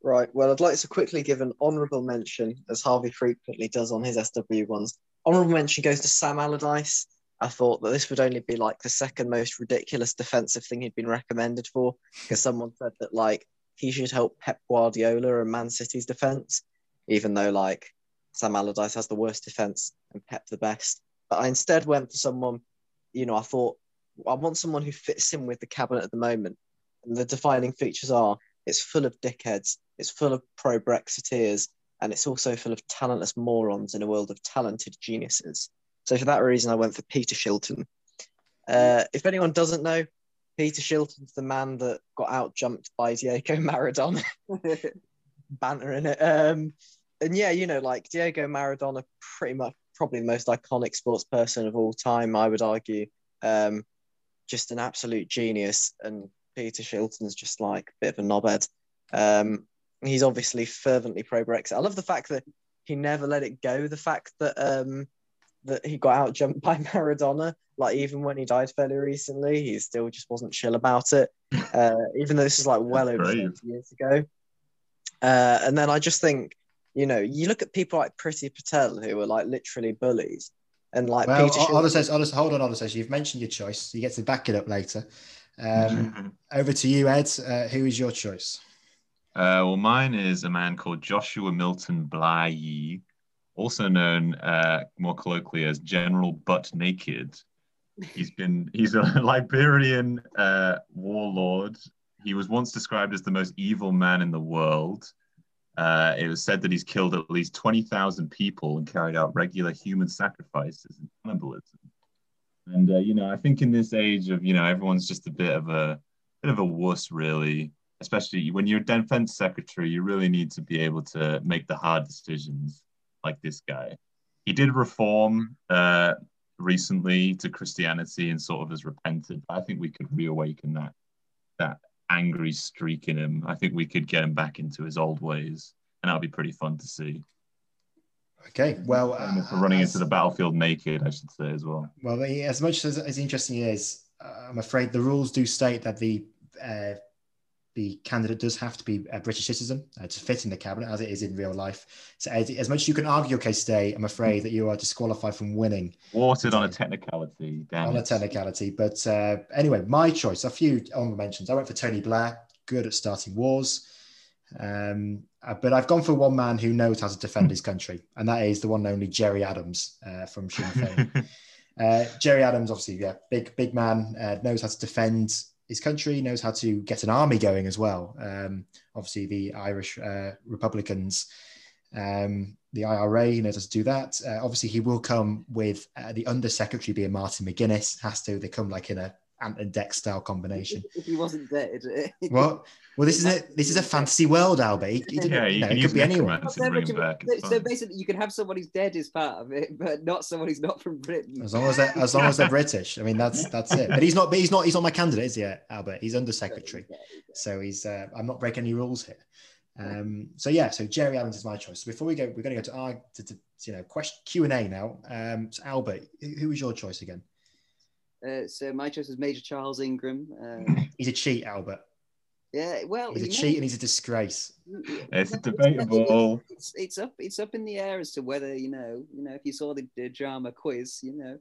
Right. Well, I'd like to quickly give an honourable mention, as Harvey frequently does on his SW ones. Honourable mention goes to Sam Allardyce. I thought that this would only be like the second most ridiculous defensive thing he'd been recommended for because someone said that like he should help Pep Guardiola and Man City's defense, even though like Sam Allardyce has the worst defense and Pep the best. But I instead went for someone, you know, I thought I want someone who fits in with the cabinet at the moment. And the defining features are it's full of dickheads, it's full of pro Brexiteers, and it's also full of talentless morons in a world of talented geniuses. So for that reason, I went for Peter Shilton. Uh, if anyone doesn't know, Peter Shilton's the man that got out jumped by Diego Maradona. Banter in it. Um, and yeah, you know, like Diego Maradona, pretty much probably the most iconic sports person of all time, I would argue. Um, just an absolute genius. And Peter Shilton's just like a bit of a knobhead. Um, he's obviously fervently pro Brexit. I love the fact that he never let it go. The fact that um, that he got out jumped by Maradona. Like even when he died fairly recently, he still just wasn't chill about it. Uh, even though this is like well over 30 years ago. Uh, and then I just think, you know, you look at people like Priti Patel who were like literally bullies, and like well, Peter. Ola says, Ola, hold on, Ola says you've mentioned your choice. You get to back it up later. Um, over to you, Ed. Uh, who is your choice? Uh, well, mine is a man called Joshua Milton Bligh also known uh, more colloquially as General Butt Naked. He's been he's a Liberian uh, warlord. He was once described as the most evil man in the world. Uh, it was said that he's killed at least 20,000 people and carried out regular human sacrifices and cannibalism. And uh, you know, I think in this age of you know everyone's just a bit of a bit of a wuss, really. Especially when you're defense secretary, you really need to be able to make the hard decisions like this guy. He did reform uh, recently to Christianity and sort of has repented. I think we could reawaken that that angry streak in him. I think we could get him back into his old ways, and that'll be pretty fun to see. Okay, well, uh, running as, into the battlefield naked, I should say as well. Well, as much as as interesting is, uh, I'm afraid the rules do state that the uh, the candidate does have to be a British citizen uh, to fit in the cabinet, as it is in real life. So, as, as, much as you can argue your case today, I'm afraid that you are disqualified from winning. Watered on a technicality, damn on it. a technicality. But uh, anyway, my choice. A few honorable mentions. I went for Tony Blair, good at starting wars. Um, uh, but I've gone for one man who knows how to defend his country, and that is the one and only Gerry Adams uh, from Sinn Féin. Uh, Gerry Adams, obviously, yeah, big big man, uh, knows how to defend his country, knows how to get an army going as well. Um, obviously, the Irish uh, Republicans, um, the IRA knows how to do that. Uh, obviously, he will come with uh, the undersecretary being Martin McGuinness. Has to they come like in a Ant and Dec style combination. If he wasn't dead. What? Well, this is a this is a fantasy world, Albert. He, he yeah, you, know, can could be anyone. So, so basically, you can have someone who's dead as part of it, but not someone who's not from Britain. As long as they're, as long as they're British, I mean that's that's it. But he's not. But he's not. He's not my candidate, is he, Albert? He's under secretary, so he's. Uh, I'm not breaking any rules here. Um, so yeah, so Gerry Adams is my choice. So before we go, we're going to go to our to, to you know question Q and A now. Um, so Albert, who was your choice again? Uh, so my choice was Major Charles Ingram. Uh, he's a cheat, Albert. Yeah, well, he's a cheat and he's a disgrace. It's debatable. It's, it's up. It's up in the air as to whether you know. You know, if you saw the, the drama quiz, you know,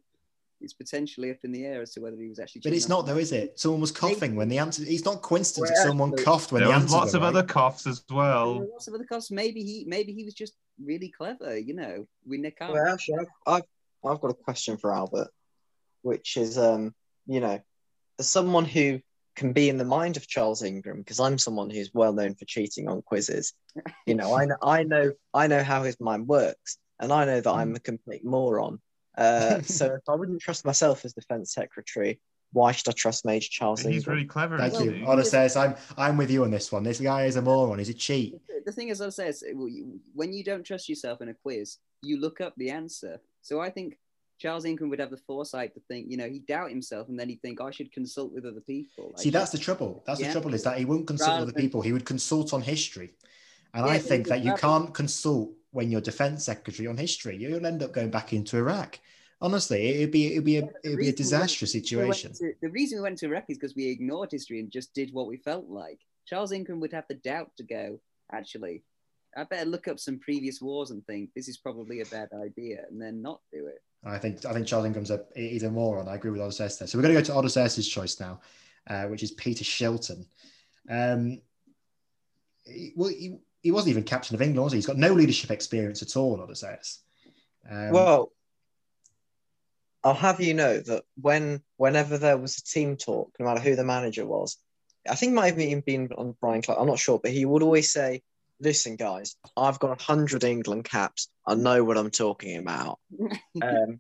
it's potentially up in the air as to whether he was actually. But it's not though, is it? Someone was coughing when the answer. It's not coincidence that someone coughed when there the was answer. lots of other coughs as well. were lots of other coughs. Maybe he, maybe he was just really clever. You know, we Nick can't. Well, actually, I've, I've I've got a question for Albert, which is, um, you know, as someone who can be in the mind of Charles Ingram, because I'm someone who's well known for cheating on quizzes. You know, I know, I know, I know how his mind works, and I know that I'm a complete moron. Uh, so if I wouldn't trust myself as defense secretary, why should I trust Major Charles He's really clever. Thank you. he? Odysseus, I'm I'm with you on this one. This guy is a moron. He's a cheat. The thing is, I'll say, is, when you don't trust yourself in a quiz, you look up the answer. So I think Charles Ingram would have the foresight to think, you know, he'd doubt himself and then he'd think, I should consult with other people. See, that's the trouble. That's Yeah. the trouble is that he wouldn't consult Rather with other than- people. He would consult on history. And Yeah, I think that you can't consult when you're defense secretary on history. You'll end up going back into Iraq. Honestly, it'd be it'd be a the it'd be a reason we went- disastrous We situation. to- the reason we went to Iraq is because we ignored history and just did what we felt like. Charles Ingram would have the doubt to go, actually, I better look up some previous wars and think this is probably a bad idea and then not do it. I think I think Charles Ingram's a he's a moron. I agree with Odysseus there. So we're going to go to Odysseus' choice now, uh, which is Peter Shilton. Um, he, well, he, he wasn't even captain of England, was he? He's got no leadership experience at all, Odysseus. Um, Well, I'll have you know that when whenever there was a team talk, no matter who the manager was, I think might have even been on Brian Clark. I'm not sure, but he would always say, "Listen, guys, I've got hundred England caps. I know what I'm talking about." um,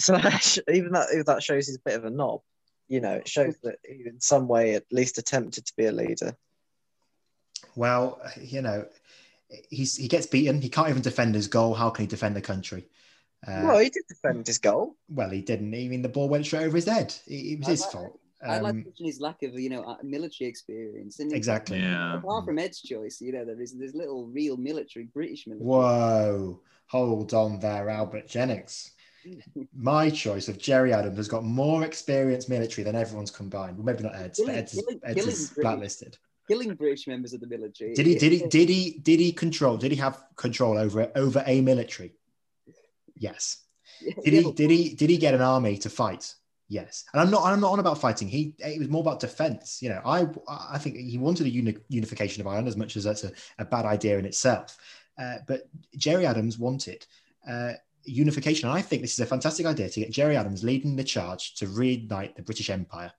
so that sh- even that even that shows he's a bit of a knob. You know, it shows that he in some way at least attempted to be a leader. Well, you know, he's he gets beaten. He can't even defend his goal. How can he defend the country? Uh, well, he did defend his goal. well, he didn't. I mean, the ball went straight over his head. It, it was I his like- fault. I like Um, mentioning his lack of, you know, uh, military experience. And exactly. Yeah. apart from Ed's choice, you know, there is there's little real military, British military. Whoa, hold on there, Albert Jennings. My choice of Gerry Adams has got more experience military than everyone's combined. Well, maybe not Ed's, but Killing- Ed's, killing- Ed's killing is British. blacklisted. Killing British members of the military. Did he? Did he? Did he? Did he control? Did he have control over over a military? Yes. Did he? Did he? Did he get an army to fight? Yes. And I'm not. I'm not on about fighting. He. It was more about defense. You know. I. I think he wanted a uni- unification of Ireland as much as that's a, a bad idea in itself. Uh, but Gerry Adams wanted uh, unification. And I think this is a fantastic idea to get Gerry Adams leading the charge to reignite the British Empire.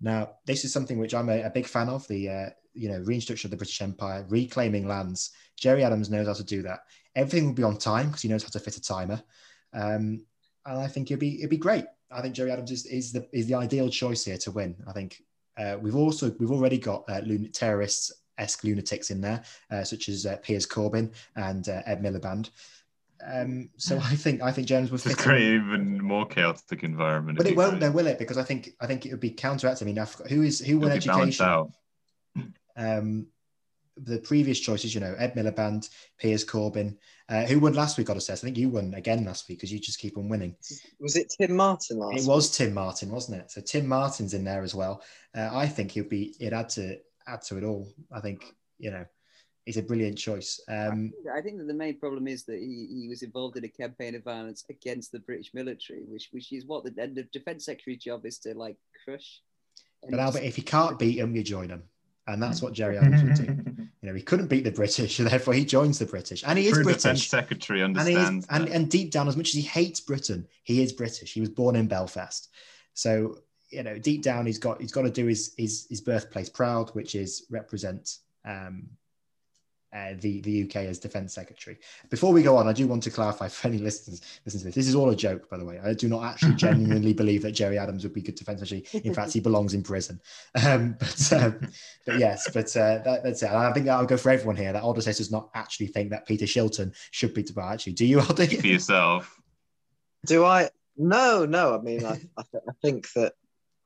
Now, this is something which I'm a, a big fan of. The uh, you know reintroduction of the British Empire, reclaiming lands. Gerry Adams knows how to do that. Everything will be on time because he knows how to fit a timer. Um, and I think it'd be it'd be great. I think Gerry Adams is, is the is the ideal choice here to win. I think uh, we've also we've already got uh, lun- terrorists esque lunatics in there, uh, such as uh, Piers Corbyn and uh, Ed Miliband. Um, so I think I think James would fit. create in. even more chaotic environment. But it won't, though, will it? Because I think I think it would be counteracted. I mean, I've, who is who won It'll education? Um, the previous choices, you know, Ed Miliband, Piers Corbyn. Uh, who won last week? Got assess. I think you won again last week because you just keep on winning. Was it Tim Martin last? It was Tim Martin, wasn't it? So Tim Martin's in there as well. Uh, I think he'll be. It add to add to it all. I think you know, he's a brilliant choice. Um, I think that the main problem is that he, he was involved in a campaign of violence against the British military, which which is what the, the defense secretary's job is to like crush. and but Albert, if you can't beat him, you join him, and that's what Gerry Adams would do. You know, he couldn't beat the British, and therefore he joins the British, and he is True defense British. secretary And, is, understands. and, and deep down, as much as he hates Britain, he is British. He was born in Belfast, so you know, deep down, he's got he's got to do his his, his birthplace proud, which is represent um, uh, the the UK as Defence Secretary. Before we go on, I do want to clarify for any listeners listen to this. This is all a joke, by the way. I do not actually genuinely believe that Gerry Adams would be good Defence Secretary. In fact, he belongs in prison. Um, but um, but yes, but uh, that, that's it. And I think that'll go for everyone here. That Odysseus does not actually think that Peter Shilton should be. Well, actually, do you, for yourself. Do I? No, no. I mean, I, I, th- I think that,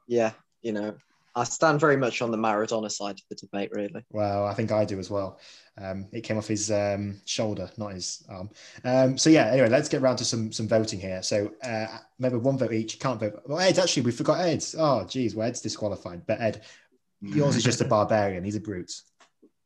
yeah, you know, I stand very much on the Maradona side of the debate, really. Well, I think I do as well. Um, it came off his um, shoulder, not his arm. Um, so yeah. Anyway, let's get round to some some voting here. So uh, remember, one vote each. You can't vote. Well, Ed, actually, we forgot Ed. Oh, geez, well, Ed's disqualified. But Ed, yours is just a barbarian. He's a brute.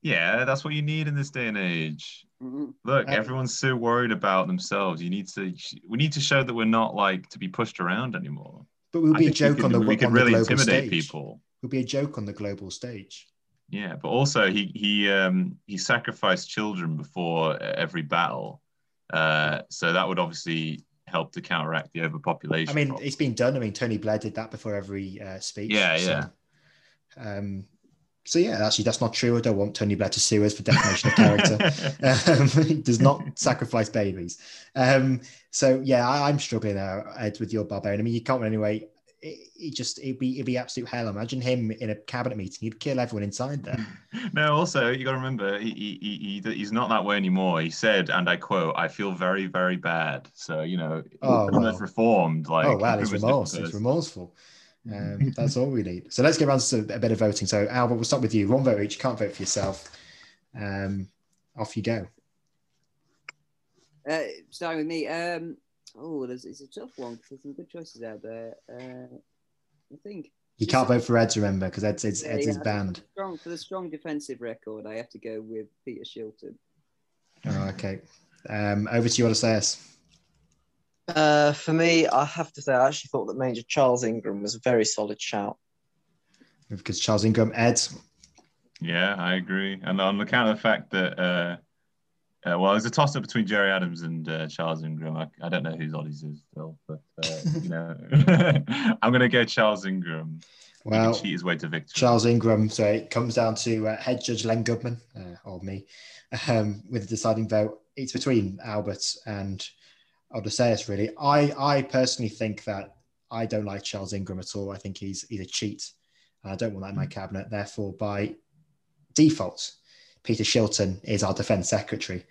Yeah, that's what you need in this day and age. Mhm. Look, Um, everyone's so worried about themselves. You need to. We need to show that we're not like to be pushed around anymore. But we'll be a joke could- on the we could on the really global intimidate stage. people. We'll be a joke on the global stage. Yeah, but also he he um he sacrificed children before every battle, uh, so that would obviously help to counteract the overpopulation. I mean, problem. it's been done. I mean, Tony Blair did that before every uh, speech. Yeah, so, yeah. Um, so yeah, actually, that's not true. I don't want Tony Blair to sue us for defamation of character. Um, he does not sacrifice babies. Um, so yeah, I, I'm struggling there, Ed, with your barbarian. I mean, you can't win anyway. It, it just it'd be it'd be absolute hell. Imagine him in a cabinet meeting. He'd kill everyone inside there. no, also you got to remember he, he, he, he he's not that way anymore. He said, and I quote, "I feel very very bad." So you know, Oh, well. that's reformed. Like, oh wow, he's remorse. He's remorseful. Um, that's all we need. So let's get around to a bit of voting. So Albert, we'll start with you. One vote each. You can't vote for yourself. Um, off you go. Uh, starting with me. Um, oh, there's, it's a tough one because there's some good choices out there. Uh, I think You can't vote for Ed's, remember, because Ed's, Ed's, Yeah, Ed's is yeah. banned. strong for the strong defensive record. I have to go with Peter Shilton. Oh, okay. Um, over to you, Odysseus. Uh, for me, I have to say, I actually thought that Major Charles Ingram was a very solid shout. Because Charles Ingram, Ed. Yeah, I agree. And on account of the fact that, uh, uh, well, there's a toss up between Gerry Adams and uh, Charles Ingram. I, I don't know whose Oddies is still, but uh, you know, I'm going to go Charles Ingram. Well, cheat his way to victory. Charles Ingram. So it comes down to uh, head judge Len Goodman, uh, or me, um, with the deciding vote. It's between Albert and Odysseus, really. I, I personally think that I don't like Charles Ingram at all. I think he's, he's a cheat. And I don't want that in my cabinet. Therefore, by default, Peter Shilton is our defence secretary.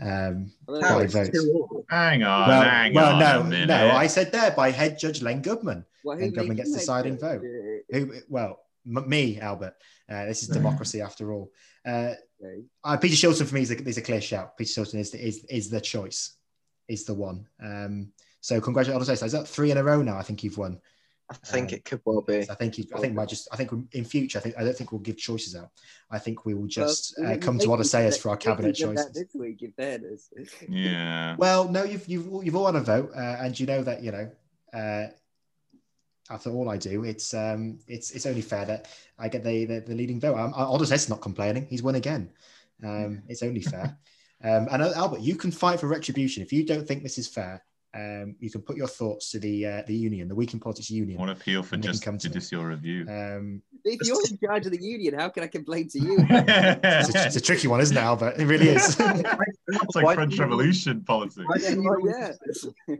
Um, Although- By it's vote. too awful. Hang on, well, hang well on no, no. I said there by head judge Len Goodman. Well, Then who government made- gets who made deciding vote. Who? Well, m- me, Albert. Uh, this is democracy after all. Uh, uh, Peter Shilton for me is a, is a clear shout. Peter Shilton is the, is is the choice, is the one. Um, so congratulations. Is that three in a row now? I think you've won. I think Um, it could well be. I think you, I think might just I think in future I think I don't think we'll give choices out. I think we will just Well, uh, come to make Odysseus me- for our you make me cabinet choices. This week, in fairness. Yeah. Well, no, you've you've you've all had a vote, uh, and you know that you know. Uh, after all I do, it's um, it's it's only fair that I get the the, the leading vote. I'm, Odysseus not complaining; he's won again. Um, it's only fair. Um, and uh, Albert, you can fight for retribution if you don't think this is fair. Um, you can put your thoughts to the uh, the union, the Week in Politics Union. One appeal for And they can just come to me. judicial review. Um, if you're in charge of the union, how can I complain to you? it's, a, it's a tricky one, isn't it, Albert? It really is. It's like Why French didn't you- Revolution politics. Why don't Oh, you- yeah. Why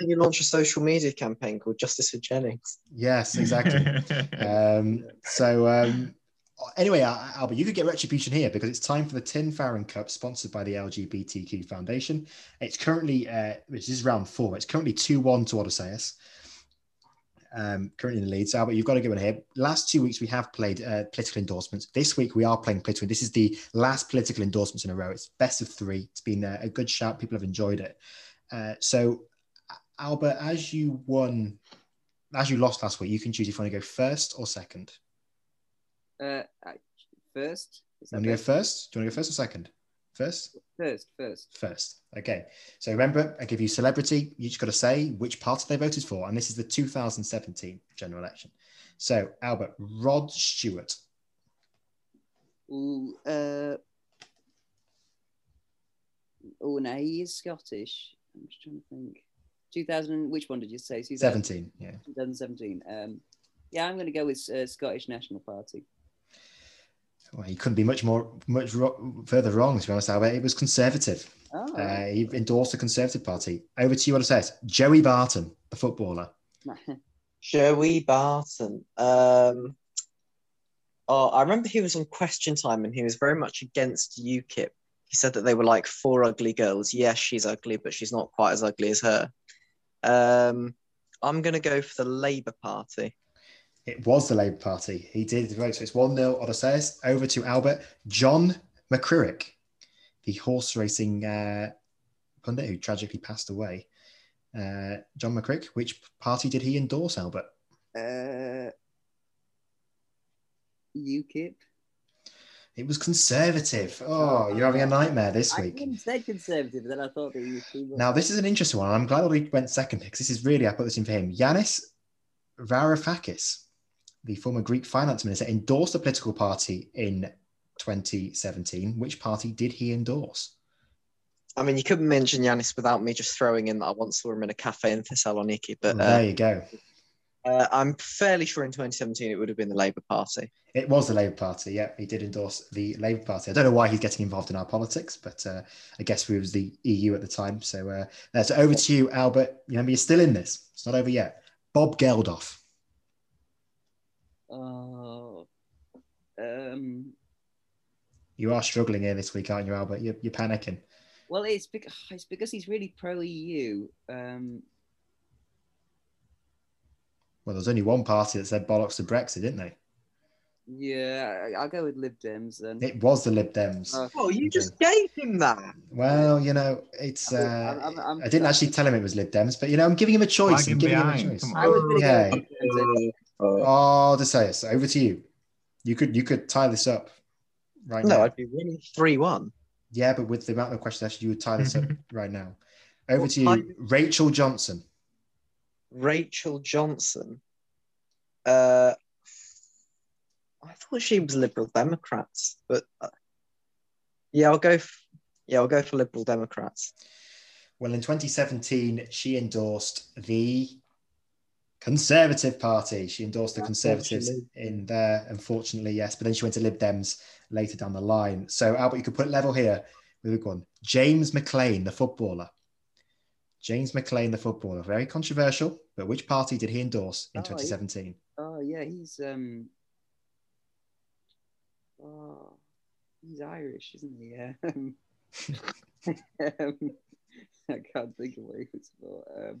don't you launch a social media campaign called Justice for Jennings? yes, exactly. Um, so um, anyway, Albert, you could get retribution here because it's time for the Tim Farron Cup, sponsored by the LGBTQ Foundation. It's currently, uh, this is round four. It's currently two one to Odysseus. Um, currently in the lead. So Albert, you've got to go in here. Last two weeks we have played uh, political endorsements. This week we are playing political. This is the last political endorsements in a row. It's best of three. It's been a, a good shout. People have enjoyed it. Uh, so Albert, as you won, as you lost last week, you can choose if you want to go first or second. Uh, first? You want to go first? Do you want to go first or second? First? First, first. First. Okay. So remember, I give you celebrity. You just got to say which party they voted for. And this is the 2017 general election. So, Albert, Rod Stewart. Ooh, uh, oh, no, he is Scottish. I'm just trying to think. 2000, which one did you say? 2000 17. Yeah. 2017. Um, yeah, I'm going to go with uh, Scottish National Party. Well, he couldn't be much more, much ro- further wrong, to be honest, Albert. It was conservative. Oh, Uh, he endorsed the Conservative Party. Over to you, what it says. Joey Barton, the footballer. Joey Barton. Um, oh, I remember he was on Question Time and he was very much against UKIP. He said that they were like four ugly girls. Yes, she's ugly, but she's not quite as ugly as her. Um, I'm going to go for the Labour Party. It was the Labour Party. He did vote. So it's 1 0 Odysseus. Over to Albert. John McCririck, the horse racing uh, pundit who tragically passed away. Uh, John McCririck, which party did he endorse, Albert? uh, UKIP. It was Conservative. Oh, you're having a nightmare this I week. didn't say Conservative, then I thought that was. Now, this is an interesting one. I'm glad he went second because this is really, I put this in for him. Yanis Varoufakis, the former Greek finance minister, endorsed a political party in 2017. Which party did he endorse? I mean, you couldn't mention Yanis without me just throwing in that I once saw him in a cafe in Thessaloniki, but there uh, you go. uh, I'm fairly sure in 2017 it would have been the Labour Party. It was the Labour Party. Yeah, he did endorse the Labour Party. I don't know why he's getting involved in our politics, but uh, I guess we was the EU at the time. So uh, that's over to you, Albert. You Remember, you're still in this. It's not over yet. Bob Geldof. Oh, um, You are struggling here this week, aren't you, Albert? You're, you're panicking. well, it's because it's because he's really pro EU. Um, Well, there's only one party that said bollocks to Brexit, didn't they? yeah, I- I'll go with Lib Dems then. It was the Lib Dems. Uh, Oh, you just gave him that. Well, you know, it's. I'm- Uh, I'm- I'm- I didn't actually tell him it was Lib Dems, but you know, I'm giving him a choice. I'm Lagging giving him a behind, choice. come I was gonna Yeah. go with Lib Dems. Oh, Desaias, over to you. You could you could tie this up right no, now. I'd be winning 3 1. Yeah, but with the amount of questions asked, you would tie this up right now. Over What to you, time- Rachel Johnson. Rachel Johnson. Uh, I thought she was Liberal Democrats, but uh, yeah, I'll go. F- yeah, I'll go for Liberal Democrats. Well, in 2017, she endorsed the Conservative Party. She endorsed the Conservatives in there, unfortunately, yes. But then she went to Lib Dems later down the line. So, Albert, you could put level here with a one. James McClean, the footballer. James McClean, the footballer. Very controversial, but which party did he endorse in Oh, 2017? Oh yeah, he's um. Oh, he's Irish, isn't he? Yeah. um, I can't think of what he was for. Um,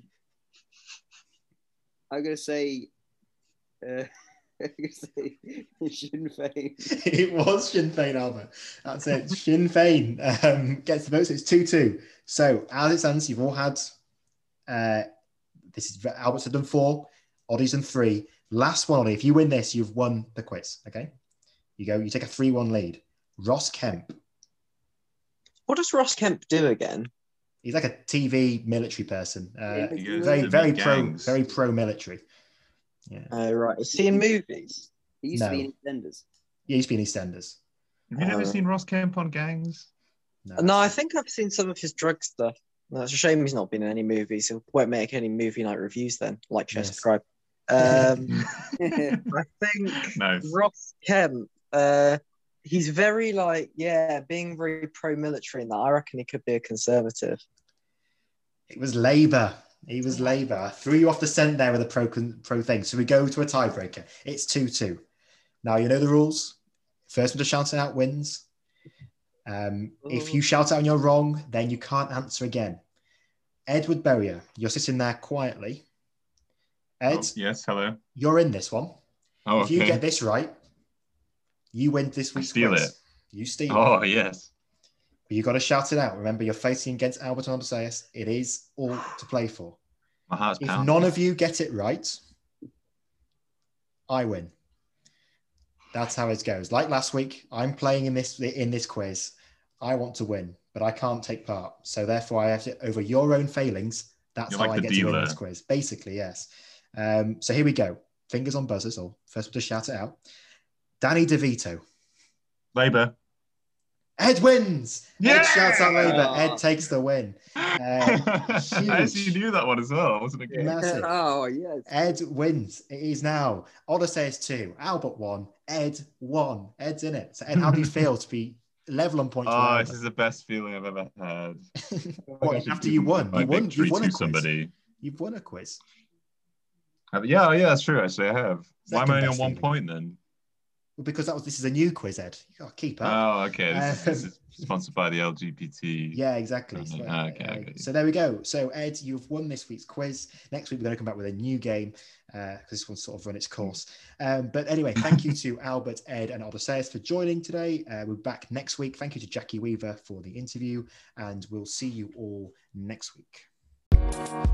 I'm gonna say. Uh, I'm gonna say Sinn Féin. it was Sinn Féin, Albert. That's it. Sinn Féin um, gets the votes. It's 2 2. So, as it stands, you've all had. Uh, this is Albert's done four, Oddie's done three. Last one, Oddie. If you win this, you've won the quiz. Okay. You go, you take a 3 1 lead. Ross Kemp. What does Ross Kemp do again? He's like a TV military person. Uh, He very, very pro, gangs. very pro military. Yeah. Oh, right. Is he in movies? He used to be No. in EastEnders. He used to be in EastEnders. Have you never Uh, seen Ross Kemp on Gangs? No, no, I think I've seen some of his drug stuff. No, it's a shame he's not been in any movies. He won't make any movie night reviews then, like share, Yes. subscribe. Um, I think nice. Ross Kemp, uh, he's very like, yeah, being very pro-military in that. I reckon he could be a conservative. It was Labour. He was Labour. I threw you off the scent there with a pro pro thing. So we go to a tiebreaker. It's 2 2. Now, you know the rules. First one to shout it out wins. Um, if you shout out and you're wrong, then you can't answer again. Edward Berrier, you're sitting there quietly. Ed, Oh, yes, hello. you're in this one. Oh, if you get this right, you win this I steal quiz. it. You steal it. Oh, yes. You got to shout it out. Remember, you're facing against Albert and Odysseus. It is all to play for. My heart's If pounding. none of you get it right, I win. That's how it goes. Like last week, I'm playing in this in this quiz. I want to win, but I can't take part. So therefore, I have to over your own failings. That's You're how like I get to win dealer. this quiz. Basically, yes. Um, so here we go. Fingers on buzzers, or first one to shout it out. Danny DeVito. Labour. Ed wins. Ed Yeah! shouts out Labour. Ed takes the win. I actually huge. knew that one as well. Wasn't it good? Massive. oh yes. Ed wins. It is now. Odysseus two. Albert one. Ed one. Ed's in it. So Ed, how do you feel to be level on points? with Oh, this is the best feeling I've ever had. What, after you won, you won. You've won a quiz. somebody. You've won a quiz. Uh, Yeah, yeah, that's true. Actually, I have. Why am I only on one feeling. point then? Well, because that was this is a new quiz, Ed. You got to keep up. Oh, okay. This, is, this Um, is sponsored by the LGBT. yeah, exactly. So, Ah, okay, uh, okay. so there we go. So Ed, you've won this week's quiz. Next week we're going to come back with a new game because this one's sort of run its course. Um, but anyway, thank you to Albert, Ed, and Odysseus for joining today. Uh, we're back next week. Thank you to Jackie Weaver for the interview, and we'll see you all next week. Thank you.